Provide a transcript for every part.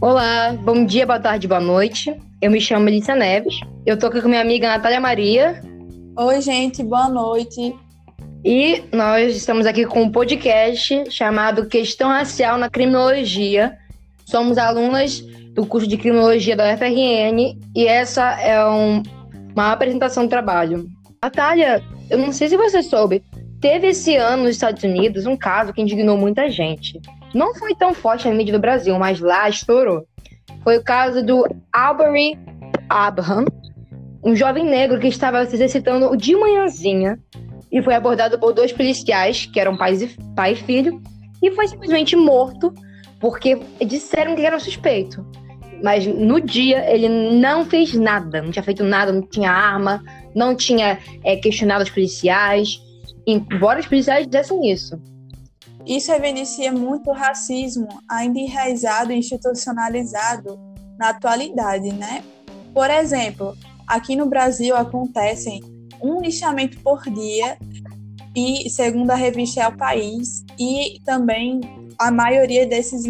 Olá, bom dia, boa tarde, boa noite. Eu me chamo Melissa Neves. Eu tô aqui com minha amiga Natália Maria. Oi, gente, boa noite. E nós estamos aqui com um podcast chamado Questão Racial na Criminologia. Somos alunas do curso de Criminologia da UFRN e essa é um, uma apresentação do trabalho. Natália, eu não sei se você soube, teve esse ano nos Estados Unidos um caso que indignou muita gente. Não foi tão forte na mídia do Brasil, mas lá estourou. Foi o caso do Arbery Abraham, um jovem negro que estava se exercitando de manhãzinha e foi abordado por dois policiais, que eram pais e, pai e filho, e foi simplesmente morto porque disseram que era um suspeito. Mas no dia ele não fez nada, não tinha feito nada, não tinha arma, não tinha é, questionado os policiais, embora os policiais dissessem isso. Isso evidencia muito o racismo ainda enraizado e institucionalizado na atualidade, né? Por exemplo, aqui no Brasil acontecem um lixamento por dia e segundo a revista É o País e também a maioria dessas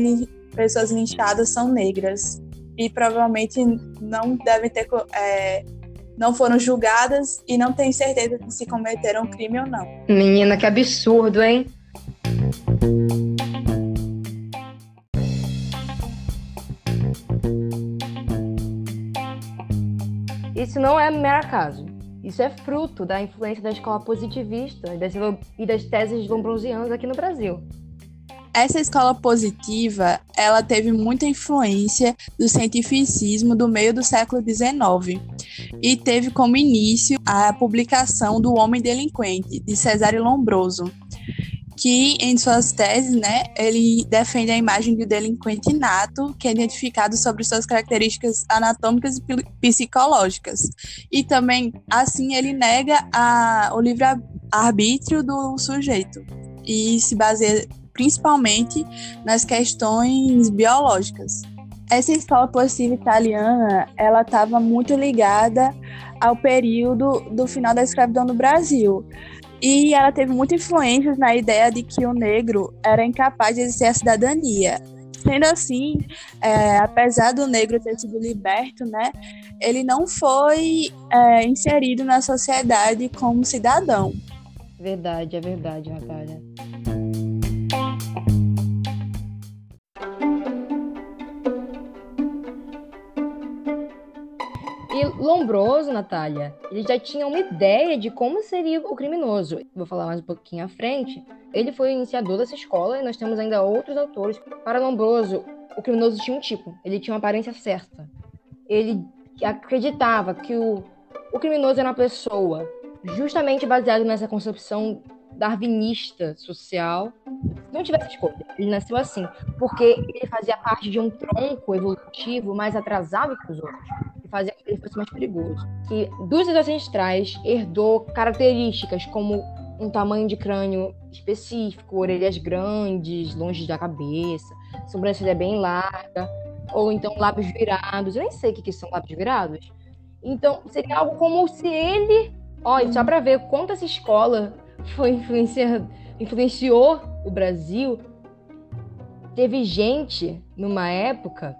pessoas linchadas são negras e provavelmente não devem ter é, não foram julgadas e não têm certeza se cometeram crime ou não. Menina, que absurdo, hein? Isso não é mero acaso. Isso é fruto da influência da escola positivista e das, e das teses lombrosianas aqui no Brasil. Essa escola positiva, ela teve muita influência do cientificismo do meio do século XIX e teve como início a publicação do Homem Delinquente, de Cesare Lombroso, que em suas teses, né, ele defende a imagem do delinquente nato, que é identificado sobre suas características anatômicas e psicológicas. E também, assim, ele nega a, o livre-arbítrio do sujeito e se baseia principalmente nas questões biológicas. Essa escola positiva italiana, ela estava muito ligada ao período do final da escravidão no Brasil. E ela teve muita influência na ideia de que o negro era incapaz de exercer a cidadania. Sendo assim, é, apesar do negro ter sido liberto, né, ele não foi é, inserido na sociedade como cidadão. Verdade, é verdade, Natália. Natália, ele já tinha uma ideia de como seria o criminoso. Vou falar mais um pouquinho à frente. Ele foi o iniciador dessa escola e nós temos ainda outros autores. Para Lombroso, o criminoso tinha um tipo, ele tinha uma aparência certa. Ele acreditava que o, o criminoso era uma pessoa justamente baseado nessa concepção darwinista social. Não tivesse escolha, ele nasceu assim, porque ele fazia parte de um tronco evolutivo mais atrasado que os outros fazia com que ele fosse mais perigoso. Que dos ancestrais herdou características como um tamanho de crânio específico, orelhas grandes, longe da cabeça, sobrancelha bem larga, ou então lábios virados. Eu nem sei o que, são lábios virados. Então, seria algo como se ele. Olha, só para ver quanto essa escola foi influencia... influenciou o Brasil. Teve gente numa época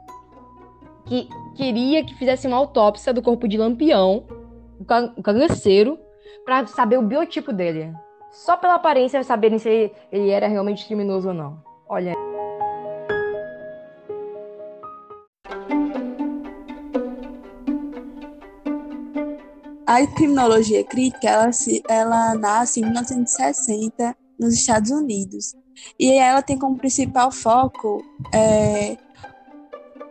que queria que fizesse uma autópsia do corpo de Lampião, o cangaceiro, para saber o biotipo dele. Só pela aparência saberem se ele era realmente criminoso ou não. Olha. A criminologia crítica, ela, ela nasce em 1960 nos Estados Unidos. E ela tem como principal foco é,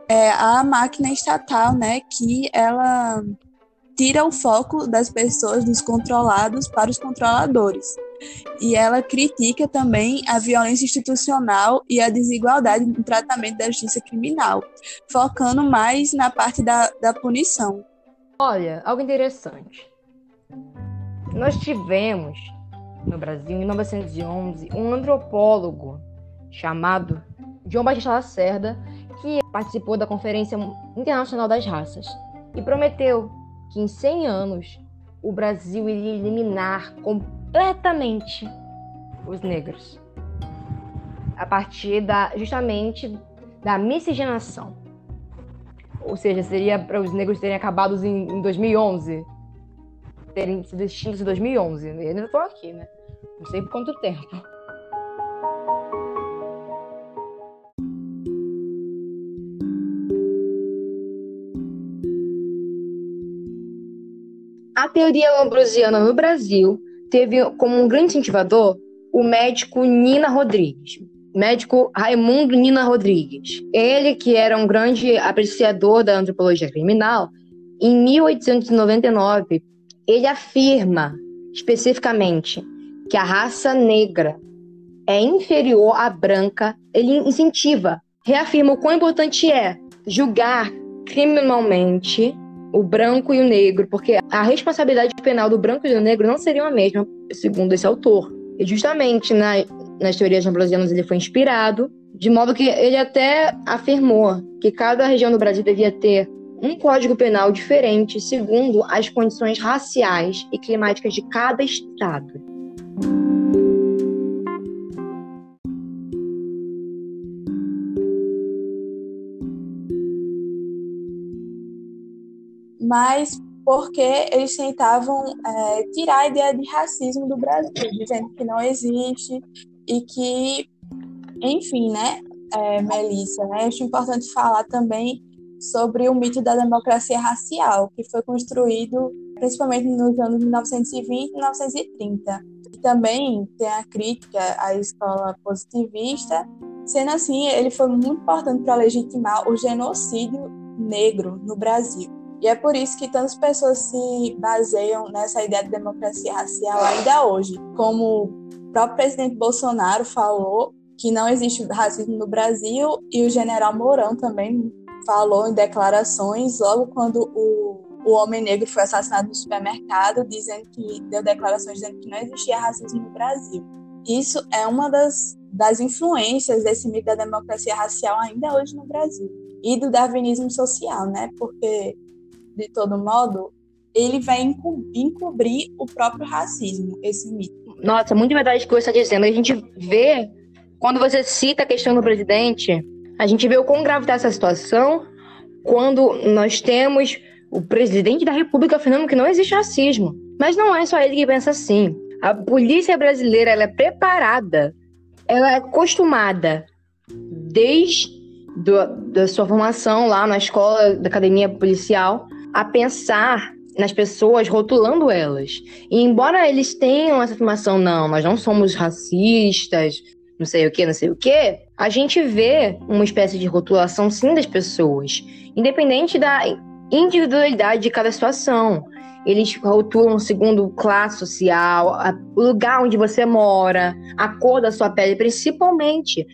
é a máquina estatal, né, que ela tira o foco das pessoas, dos controlados, para os controladores. E ela critica também a violência institucional e a desigualdade no tratamento da justiça criminal, focando mais na parte da, da punição. Olha, algo interessante. Nós tivemos no Brasil, em 1911, um antropólogo chamado João Batista Lacerda, que participou da Conferência Internacional das Raças e prometeu que em 100 anos o Brasil iria eliminar completamente os negros. a partir da justamente da miscigenação. Ou seja, seria para os negros terem acabado em, em 2011, terem sido extintos em 2011. Eu ainda estou aqui, né? Não sei por quanto tempo. A teoria lambrosiana no Brasil teve como um grande incentivador o médico Nina Rodrigues, médico Raimundo Nina Rodrigues. Ele, que era um grande apreciador da antropologia criminal, em 1899, ele afirma especificamente que a raça negra é inferior à branca. Ele incentiva, reafirma o quão importante é julgar criminalmente o branco e o negro, porque a responsabilidade penal do branco e do negro não seriam a mesma, segundo esse autor. E justamente na, nas teorias ambrosianas ele foi inspirado, de modo que ele até afirmou que cada região do Brasil devia ter um código penal diferente segundo as condições raciais e climáticas de cada estado. Mas porque eles tentavam é, tirar a ideia de racismo do Brasil, dizendo que não existe e que, enfim, né, é, Melissa, né, acho importante falar também sobre o mito da democracia racial, que foi construído principalmente nos anos 1920 e 1930. E também tem a crítica à escola positivista, sendo assim, ele foi muito importante para legitimar o genocídio negro no Brasil. E é por isso que tantas pessoas se baseiam nessa ideia de democracia racial ainda hoje. Como próprio presidente Bolsonaro falou que não existe racismo no Brasil e o general Mourão também falou em declarações logo quando o, o homem negro foi assassinado no supermercado, dizendo que deu declarações dizendo que não existia racismo no Brasil. Isso é uma das, das influências desse mito da democracia racial ainda hoje no Brasil e do darwinismo social, né? Porque de todo modo, ele vai encobrir o próprio racismo, esse mito. Nossa, muito verdade o que você está dizendo. A gente vê, quando você cita a questão do presidente, a gente vê o quão grave está essa situação quando nós temos o presidente da República afirmando que não existe racismo. Mas não é só ele que pensa assim. A polícia brasileira ela é preparada, ela é acostumada desde do, da sua formação lá na escola da academia policial a pensar nas pessoas, rotulando elas. E embora eles tenham essa afirmação, não, nós não somos racistas, não sei o que, não sei o que, a gente vê uma espécie de rotulação sim das pessoas, independente da individualidade de cada situação. Eles rotulam segundo classe social, o lugar onde você mora, a cor da sua pele, principalmente.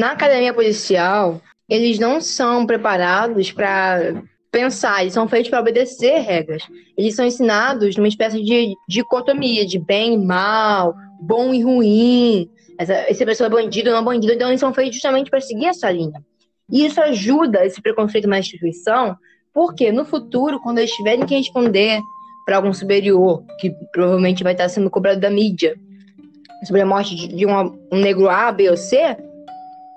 Na academia policial, eles não são preparados para pensar, eles são feitos para obedecer regras. Eles são ensinados numa espécie de dicotomia de bem e mal, bom e ruim. Essa, essa pessoa é bandido ou não bandido, então eles são feitos justamente para seguir essa linha. E isso ajuda esse preconceito na instituição, porque no futuro, quando eles tiverem que responder para algum superior, que provavelmente vai estar sendo cobrado da mídia, sobre a morte de um negro A, B ou C,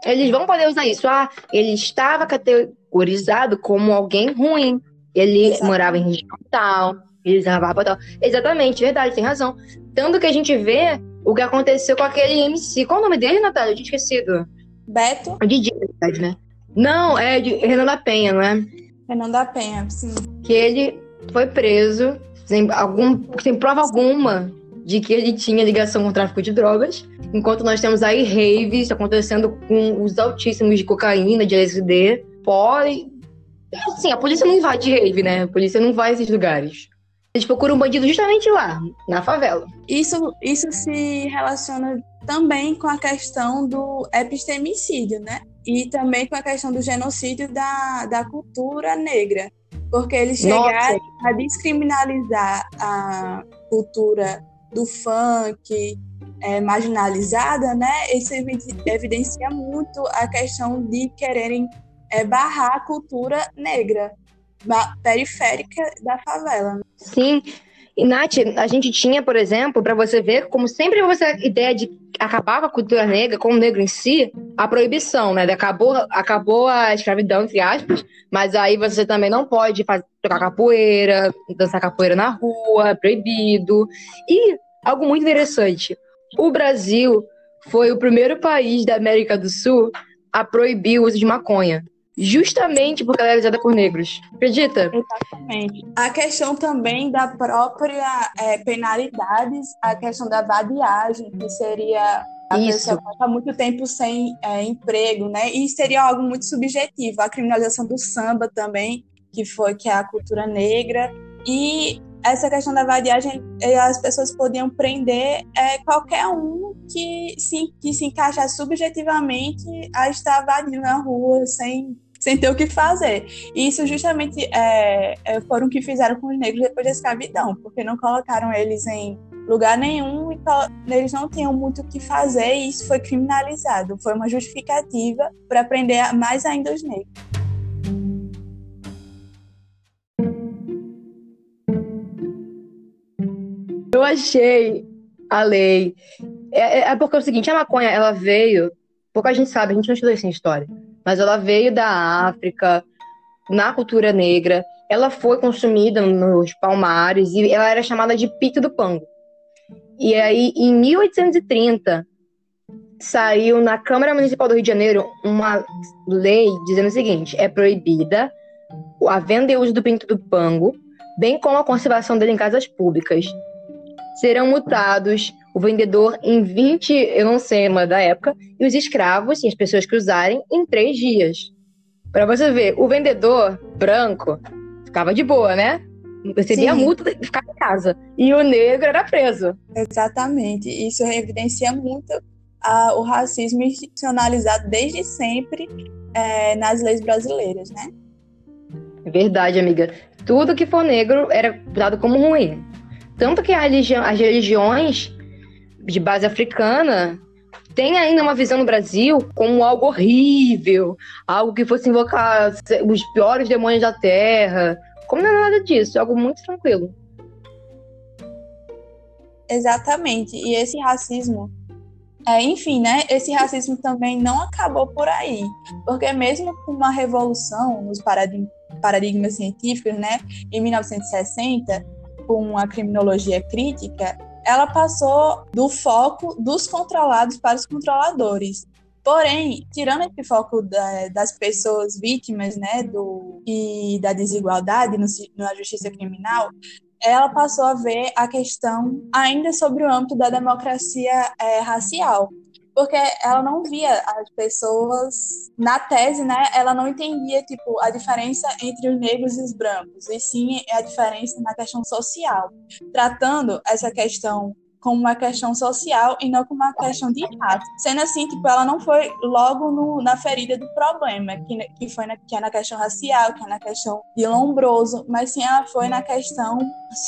eles vão poder usar isso. Ah, ele estava categorizado como alguém ruim. Ele morava em região tal, ele usava tal. Exatamente, verdade, tem razão. Tanto que a gente vê o que aconteceu com aquele MC. Qual o nome dele, Natália? Eu tinha esquecido. Beto? Didi, verdade, né? Não, é de Renan da Penha, não é? Renan da Penha, sim. Que ele foi preso sem, algum, sem prova alguma de que ele tinha ligação com o tráfico de drogas, enquanto nós temos aí raves acontecendo com os altíssimos de cocaína, de LSD, pode... Assim, a polícia não invade rave, né? A polícia não vai a esses lugares. Eles procuram um bandido justamente lá, na favela. Isso, isso se relaciona também com a questão do epistemicídio, né? E também com a questão do genocídio da, da cultura negra. Porque eles chegaram Nossa. a descriminalizar a cultura do funk é, marginalizada, né? Isso evidencia muito a questão de quererem é, barrar a cultura negra. periférica da favela. Sim, e, Nath, a gente tinha, por exemplo, para você ver, como sempre você a ideia de acabar com a cultura negra, com o negro em si, a proibição, né? Acabou, acabou a escravidão, entre aspas, mas aí você também não pode fazer, tocar capoeira, dançar capoeira na rua, é proibido. E algo muito interessante: o Brasil foi o primeiro país da América do Sul a proibir o uso de maconha justamente porque ela é realizada por negros. Acredita? Exatamente. A questão também da própria é, penalidades, a questão da vadiagem, que seria a Isso. pessoa passar muito tempo sem é, emprego, né? E seria algo muito subjetivo. A criminalização do samba também, que foi que é a cultura negra. E essa questão da vadiagem, eh, as pessoas podiam prender é, qualquer um que se, que se encaixa subjetivamente a estar vadiando na rua sem, sem ter o que fazer. E isso justamente é, foram o que fizeram com os negros depois da escravidão, porque não colocaram eles em lugar nenhum e eles não tinham muito o que fazer e isso foi criminalizado. Foi uma justificativa para prender mais ainda os negros. Eu achei a lei. É, é, é, porque é o seguinte, a maconha, ela veio. Pouca gente sabe, a gente não estudou isso em história. Mas ela veio da África, na cultura negra. Ela foi consumida nos palmares e ela era chamada de pito do pango. E aí, em 1830, saiu na Câmara Municipal do Rio de Janeiro uma lei dizendo o seguinte: é proibida a venda e uso do pinto do pango, bem como a conservação dele em casas públicas serão multados o vendedor em 20, eu não sei, mas da época, e os escravos e as pessoas que usarem em três dias. Para você ver, o vendedor branco ficava de boa, né? Recebia Sim. multa e ficava em casa. E o negro era preso. Exatamente. Isso evidencia muito a, o racismo institucionalizado desde sempre é, nas leis brasileiras, né? Verdade, amiga. Tudo que for negro era dado como ruim. Tanto que religião, as religiões de base africana têm ainda uma visão no Brasil como algo horrível, algo que fosse invocar os piores demônios da Terra. Como não é nada disso, é algo muito tranquilo. Exatamente. E esse racismo, é, enfim, né? Esse racismo também não acabou por aí, porque mesmo com uma revolução nos paradigmas científicos, né, em 1960 com a criminologia crítica, ela passou do foco dos controlados para os controladores. Porém, tirando esse foco da, das pessoas vítimas né, do, e da desigualdade no, na justiça criminal, ela passou a ver a questão ainda sobre o âmbito da democracia é, racial porque ela não via as pessoas na tese, né? Ela não entendia tipo a diferença entre os negros e os brancos, e sim a diferença na questão social, tratando essa questão como uma questão social e não como uma questão de raça. Sendo assim, tipo, ela não foi logo no, na ferida do problema, que, que foi na, que é na questão racial, que é na questão de lombroso, mas sim ela foi na questão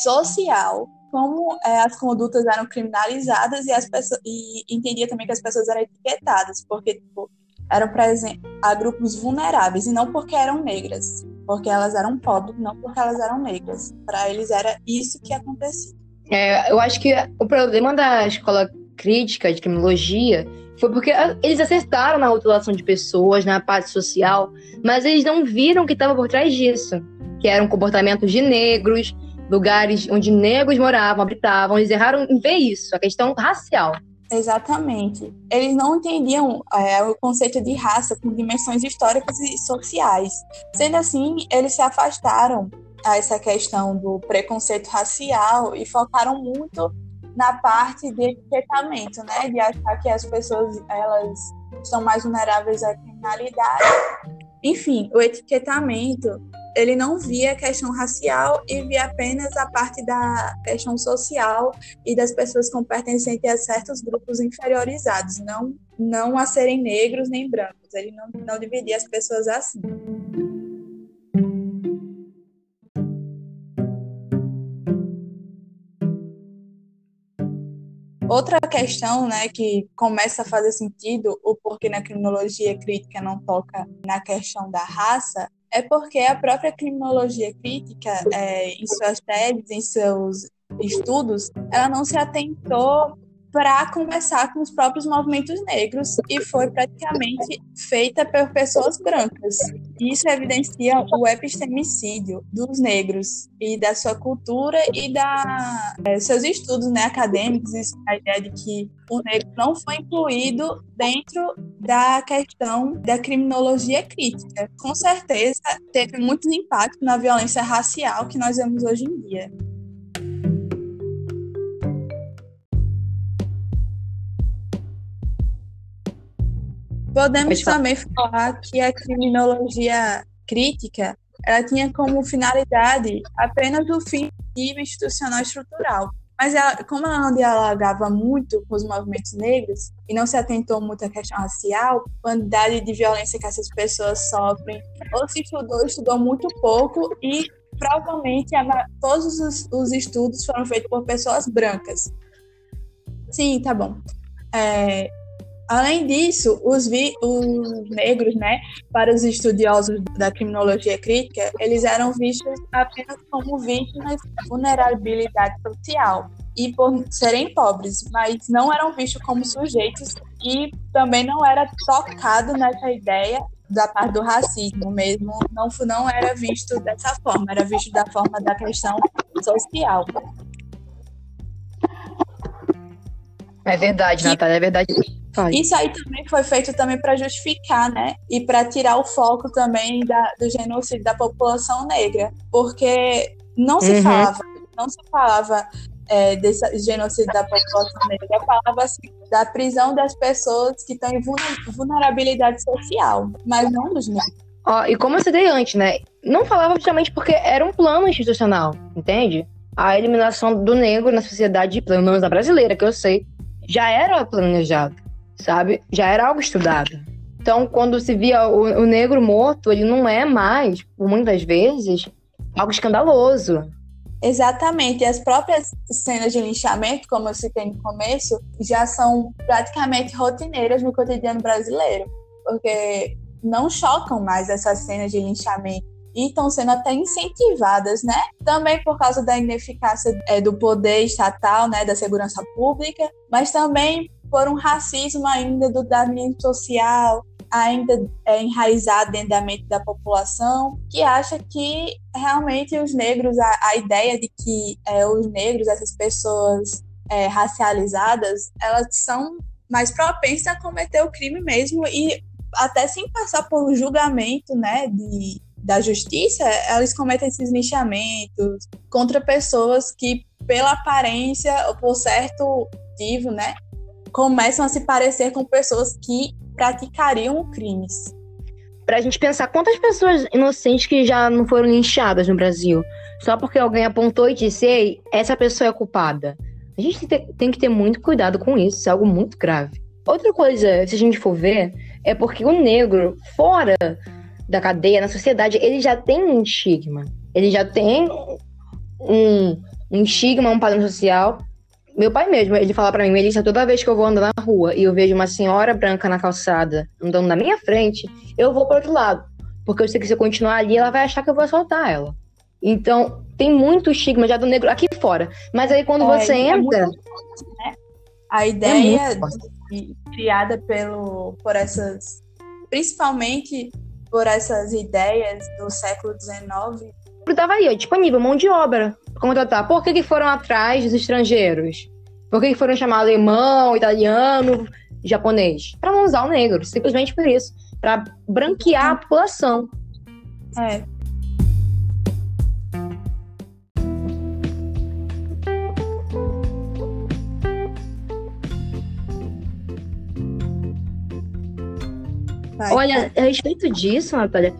social como é, as condutas eram criminalizadas e, as pessoas, e entendia também que as pessoas eram etiquetadas, porque tipo, eram a grupos vulneráveis, e não porque eram negras, porque elas eram pobres, não porque elas eram negras. Para eles era isso que acontecia. É, eu acho que o problema da escola crítica de criminologia foi porque eles acertaram na rotulação de pessoas, na parte social, mas eles não viram o que estava por trás disso, que eram comportamentos de negros, lugares onde negros moravam, habitavam, eles erraram em ver isso, a questão racial. Exatamente. Eles não entendiam é, o conceito de raça com dimensões históricas e sociais. Sendo assim, eles se afastaram a essa questão do preconceito racial e focaram muito na parte de etiquetamento, né? De achar que as pessoas elas estão mais vulneráveis à criminalidade. Enfim, o etiquetamento ele não via a questão racial e via apenas a parte da questão social e das pessoas com pertencentes a certos grupos inferiorizados, não, não a serem negros nem brancos. Ele não, não dividia as pessoas assim. Outra questão, né, que começa a fazer sentido o porquê na criminologia crítica não toca na questão da raça, é porque a própria criminologia crítica, é, em suas teses, em seus estudos, ela não se atentou para conversar com os próprios movimentos negros e foi praticamente feita por pessoas brancas. Isso evidencia o epistemicídio dos negros e da sua cultura e da é, seus estudos né, acadêmicos, a ideia de que o negro não foi incluído dentro da questão da criminologia crítica. Com certeza, teve muitos impactos na violência racial que nós vemos hoje em dia. Podemos também falar que a criminologia crítica ela tinha como finalidade apenas o fim institucional estrutural. Mas ela, como ela não dialogava muito com os movimentos negros e não se atentou muito à questão racial, quantidade de violência que essas pessoas sofrem, ou se estudou, estudou muito pouco e provavelmente todos os, os estudos foram feitos por pessoas brancas. Sim, tá bom. É, Além disso, os, vi, os negros, né, para os estudiosos da criminologia crítica, eles eram vistos apenas como vítimas de vulnerabilidade social e por serem pobres, mas não eram vistos como sujeitos e também não era tocado nessa ideia da parte do racismo mesmo, não, não era visto dessa forma, era visto da forma da questão social. É verdade, Natália, é verdade. Isso aí também foi feito também para justificar, né? E para tirar o foco também da, do genocídio da população negra, porque não se uhum. falava, não se falava é, desse genocídio da população negra, falava assim, da prisão das pessoas que estão em vulnerabilidade social, mas não dos negros. Ó, e como eu citei antes, né? Não falava justamente porque era um plano institucional, entende? A eliminação do negro na sociedade, pelo menos a brasileira, que eu sei, já era planejado sabe? Já era algo estudado. Então, quando se via o, o negro morto, ele não é mais, muitas vezes, algo escandaloso. Exatamente. As próprias cenas de linchamento, como eu citei no começo, já são praticamente rotineiras no cotidiano brasileiro, porque não chocam mais essas cenas de linchamento e estão sendo até incentivadas, né? Também por causa da ineficácia é, do poder estatal, né, da segurança pública, mas também por um racismo ainda do darwinismo social, ainda é, enraizado dentro da mente da população, que acha que realmente os negros, a, a ideia de que é, os negros, essas pessoas é, racializadas, elas são mais propensas a cometer o crime mesmo e até sem passar por um julgamento, né, de, da justiça, elas cometem esses linchamentos contra pessoas que, pela aparência ou por certo motivo, né, começam a se parecer com pessoas que praticariam crimes. Pra gente pensar quantas pessoas inocentes que já não foram linchadas no Brasil, só porque alguém apontou e disse, ei, essa pessoa é culpada. A gente tem que ter muito cuidado com isso, isso é algo muito grave. Outra coisa, se a gente for ver, é porque o negro, fora da cadeia, na sociedade, ele já tem um estigma. Ele já tem um, um estigma, um padrão social meu pai mesmo, ele fala para mim, Melissa, toda vez que eu vou andar na rua e eu vejo uma senhora branca na calçada andando na minha frente, eu vou pro outro lado. Porque eu sei que se eu continuar ali, ela vai achar que eu vou assaltar ela. Então, tem muito estigma já do negro aqui fora. Mas aí quando é, você é entra. É muito, né? A ideia é de, criada pelo, por essas. Principalmente por essas ideias do século XIX. Estava aí, ó, disponível, mão de obra contratar. Por que, que foram atrás dos estrangeiros? Por que, que foram chamar alemão, italiano, japonês? Para não usar o negro, simplesmente por isso. Para branquear a população. É. Olha, a respeito disso, Natália,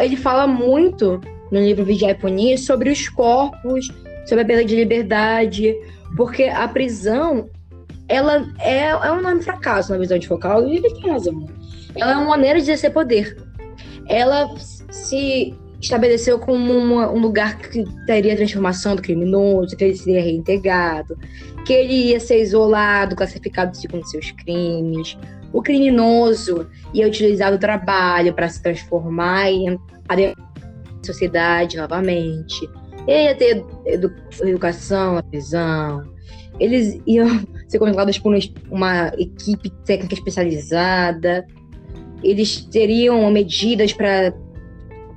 ele fala muito no livro Vigiar e sobre os corpos, sobre a perda de liberdade, porque a prisão ela é, é um enorme fracasso na visão de Focal, e ele tem razão. Ela é uma maneira de exercer poder. Ela se estabeleceu como uma, um lugar que teria transformação do criminoso, que ele seria reintegrado, que ele ia ser isolado, classificado segundo seus crimes. O criminoso ia utilizar o trabalho para se transformar e a sociedade novamente. Ia ter edu educação na prisão. Eles iam ser controlados por uma equipe técnica especializada. Eles teriam medidas para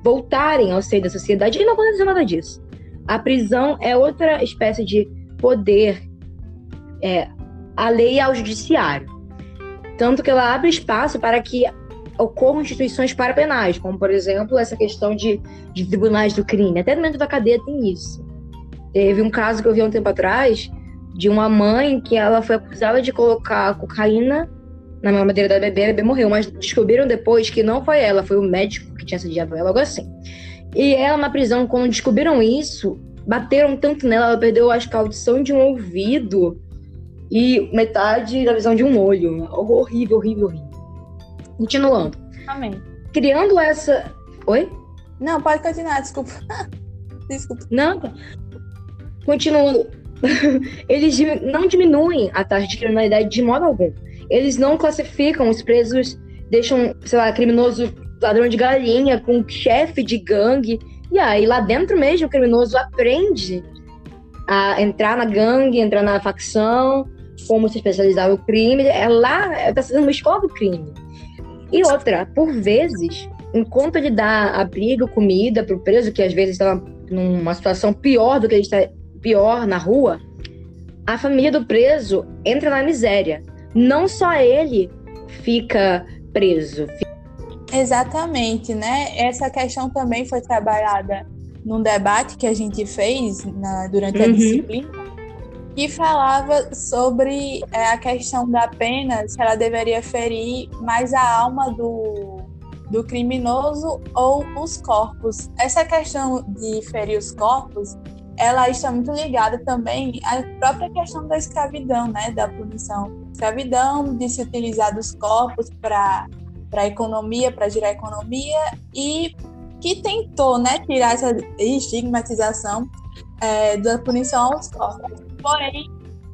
voltarem ao seio da sociedade. E não aconteceu nada disso. A prisão é outra espécie de poder é, a lei ao judiciário. Tanto que ela abre espaço para que ocorram instituições parapenais, como, por exemplo, essa questão de, de tribunais do crime. Até dentro da cadeia tem isso. Teve um caso que eu vi há um tempo atrás de uma mãe que ela foi acusada de colocar cocaína na mamadeira da bebê, a bebê morreu, mas descobriram depois que não foi ela, foi o médico que tinha assediado ela, algo assim. E ela na prisão, quando descobriram isso, bateram tanto nela, ela perdeu, acho que a audição de um ouvido e metade da visão de um olho. Algo horrível, horrível, horrível. Continuando. Amém. Criando essa. Oi? Não, pode continuar, desculpa. desculpa. Não, tá. Continuando. Eles não diminuem a taxa de criminalidade de modo algum. Eles não classificam os presos, deixam, sei lá, criminoso ladrão de galinha com chefe de gangue. E aí lá dentro mesmo o criminoso aprende a entrar na gangue, entrar na facção, como se especializar no crime. É lá, está sendo uma escola do crime. E outra, por vezes, enquanto ele dá abrigo, comida para o preso, que às vezes está numa situação pior do que ele está pior na rua, a família do preso entra na miséria. Não só ele fica preso. Exatamente, né? Essa questão também foi trabalhada num debate que a gente fez na, durante a uhum. disciplina, que falava sobre é, a questão da pena, se ela deveria ferir mais a alma do, do criminoso ou os corpos. Essa questão de ferir os corpos, ela está muito ligada também à própria questão da escravidão, né, da punição. Escravidão, de se utilizar dos corpos para para economia, para girar a economia e que tentou né, tirar essa estigmatização é, da punição aos corpos. Porém,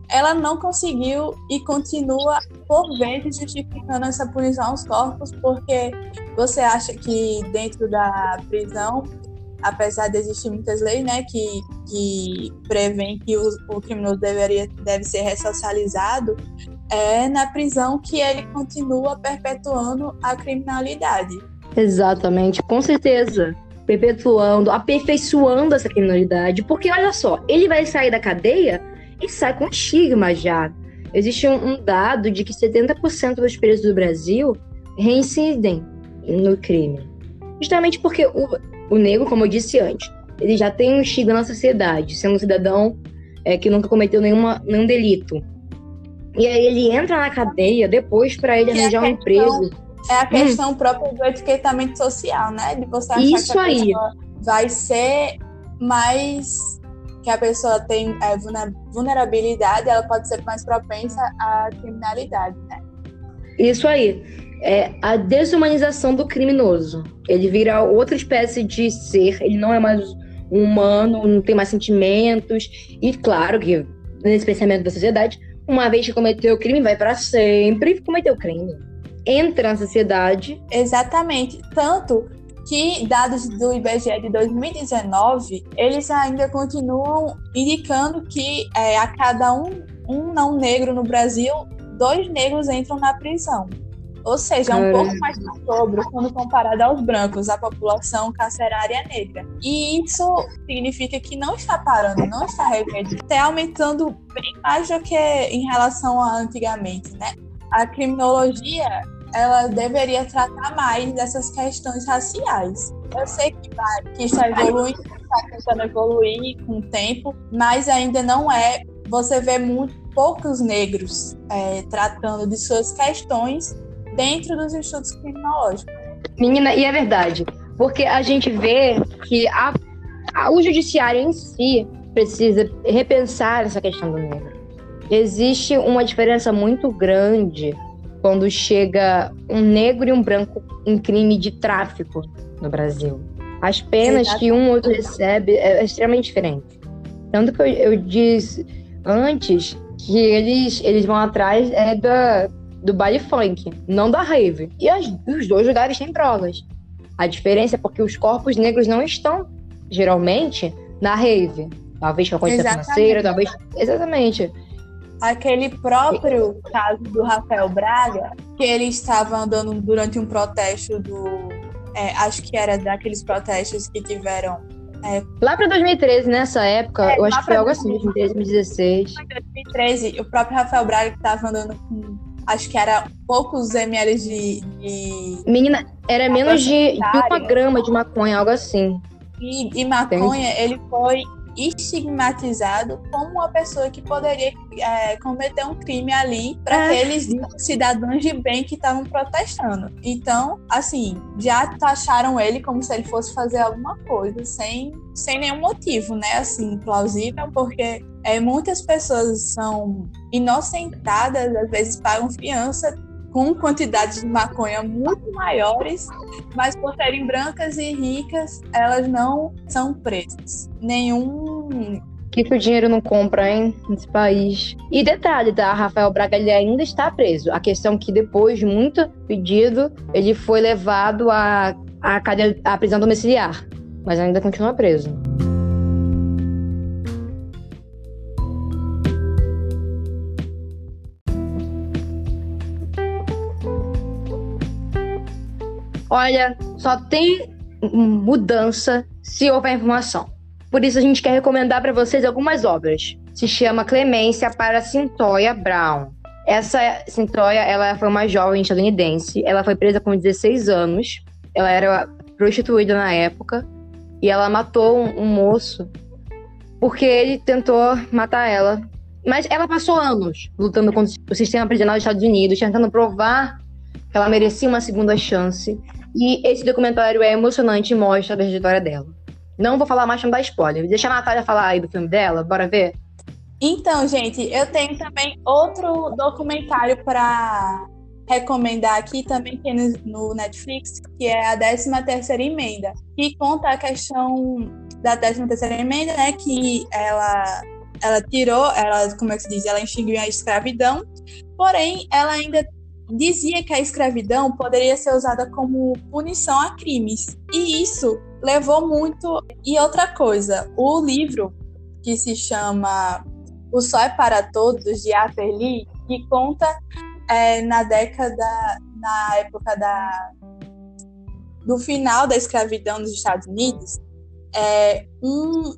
ela não conseguiu e continua, por vezes, justificando essa punição aos corpos, porque você acha que dentro da prisão, apesar de existir muitas leis né, que, que prevêem que o, o criminoso deveria, deve ser ressocializado, é na prisão que ele continua perpetuando a criminalidade. Exatamente, com certeza. Perpetuando, aperfeiçoando essa criminalidade. Porque olha só, ele vai sair da cadeia e sai com estigma já. Existe um, um dado de que 70% dos presos do Brasil reincidem no crime. Justamente porque o, o negro, como eu disse antes, ele já tem um estigma na sociedade, sendo um cidadão é, que nunca cometeu nenhuma, nenhum delito. E aí ele entra na cadeia depois para ele arranjar um emprego é a questão hum. própria do etiquetamento social, né? De você achar Isso que a aí. pessoa vai ser mais que a pessoa tem é, vulnerabilidade, ela pode ser mais propensa à criminalidade, né? Isso aí. É a desumanização do criminoso. Ele vira outra espécie de ser, ele não é mais humano, não tem mais sentimentos. E claro que, nesse pensamento da sociedade, uma vez que cometeu o crime, vai para sempre cometer o crime entra na sociedade. Exatamente. Tanto que dados do IBGE de 2019, eles ainda continuam indicando que é, a cada um, um não negro no Brasil, dois negros entram na prisão. Ou seja, é um pouco mais sobre quando comparado aos brancos, a população carcerária negra. E isso significa que não está parando, não está regredindo, está aumentando bem mais do que em relação a antigamente, né? A criminologia ela deveria tratar mais dessas questões raciais. Eu sei que, vai, que está evoluindo, está tentando evoluir com o tempo, mas ainda não é. Você vê muito poucos negros é, tratando de suas questões dentro dos estudos criminológicos. Menina, e é verdade, porque a gente vê que a, a, o judiciário em si precisa repensar essa questão do negro. Existe uma diferença muito grande quando chega um negro e um branco em crime de tráfico no Brasil. As penas Exato. que um outro recebe é, é extremamente diferente. Tanto que eu, eu disse antes que eles, eles vão atrás é da, do baile funk, não da rave. E as, os dois lugares têm provas. A diferença é porque os corpos negros não estão, geralmente, na rave. Talvez com a condição financeira, talvez. Exatamente. Aquele próprio caso do Rafael Braga, que ele estava andando durante um protesto do. É, acho que era daqueles protestos que tiveram. É, lá para 2013, nessa época, é, eu acho que foi algo assim, 2013, 2016. Em 2013, o próprio Rafael Braga que estava andando com. Acho que era poucos ml de. de... Menina, era menos de, de uma grama de maconha, algo assim. E, e maconha, ele foi estigmatizado como uma pessoa que poderia é, cometer um crime ali para é. aqueles cidadãos de bem que estavam protestando. Então, assim, já taxaram ele como se ele fosse fazer alguma coisa sem, sem nenhum motivo, né? Assim, plausível, porque é, muitas pessoas são inocentadas, às vezes pagam fiança com quantidades de maconha muito maiores, mas por serem brancas e ricas, elas não são presas. Nenhum que, que o dinheiro não compra, hein, nesse país. E detalhe, tá? Rafael Braga ele ainda está preso. A questão é que depois de muito pedido, ele foi levado à, à, à prisão domiciliar, mas ainda continua preso. Olha, só tem mudança se houver informação. Por isso a gente quer recomendar para vocês algumas obras. Se chama Clemência para Cintoya Brown. Essa Cintoya, ela foi uma jovem estadunidense. Ela foi presa com 16 anos. Ela era prostituída na época e ela matou um, um moço porque ele tentou matar ela. Mas ela passou anos lutando contra o sistema prisional dos Estados Unidos, tentando provar que ela merecia uma segunda chance. E esse documentário é emocionante e mostra a trajetória dela. Não vou falar mais pra não dar spoiler. Deixa a Natália falar aí do filme dela, bora ver? Então, gente, eu tenho também outro documentário para recomendar aqui, também tem no Netflix, que é a 13 terceira emenda, que conta a questão da 13 terceira emenda, né, que ela ela tirou, ela, como é que se diz, ela extinguiu a escravidão, porém ela ainda dizia que a escravidão poderia ser usada como punição a crimes. E isso levou muito. E outra coisa, o livro que se chama O Sol é para Todos, de Arthur Lee, que conta é, na década, na época da, do final da escravidão nos Estados Unidos, é, um,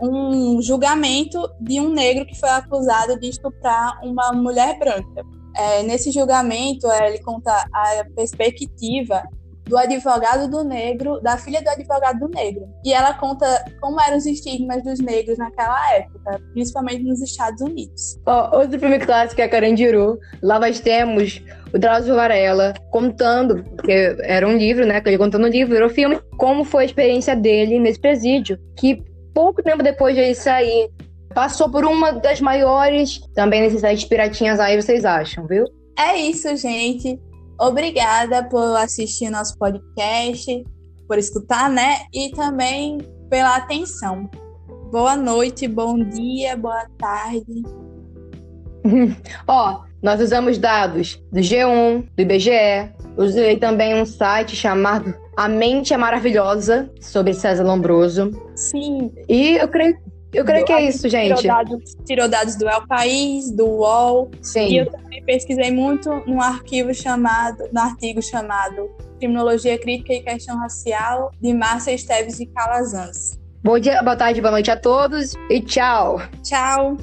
um julgamento de um negro que foi acusado de estuprar uma mulher branca. É, nesse julgamento, ele conta a perspectiva do advogado do negro, da filha do advogado do negro. E ela conta como eram os estigmas dos negros naquela época, principalmente nos Estados Unidos. Oh, outro filme clássico é Carandiru. Lá nós temos o Drauzio Varela contando, porque era um livro, né? Que ele contando no livro, virou filme, como foi a experiência dele nesse presídio. Que pouco tempo depois de ele sair passou por uma das maiores também necessidades piratinhas aí, vocês acham, viu? É isso, gente. Obrigada por assistir nosso podcast, por escutar, né? E também pela atenção. Boa noite, bom dia, boa tarde. Ó, nós usamos dados do G1, do IBGE, usei também um site chamado A Mente é Maravilhosa, sobre César Lombroso. Sim. E eu creio eu creio que é isso, gente. Tirou dados, tirou dados do El País, do UOL. Sim. E eu também pesquisei muito num arquivo chamado, no artigo chamado Criminologia Crítica e Questão Racial, de Márcia Esteves de Calazans. Bom dia, boa tarde, boa noite a todos e tchau. Tchau.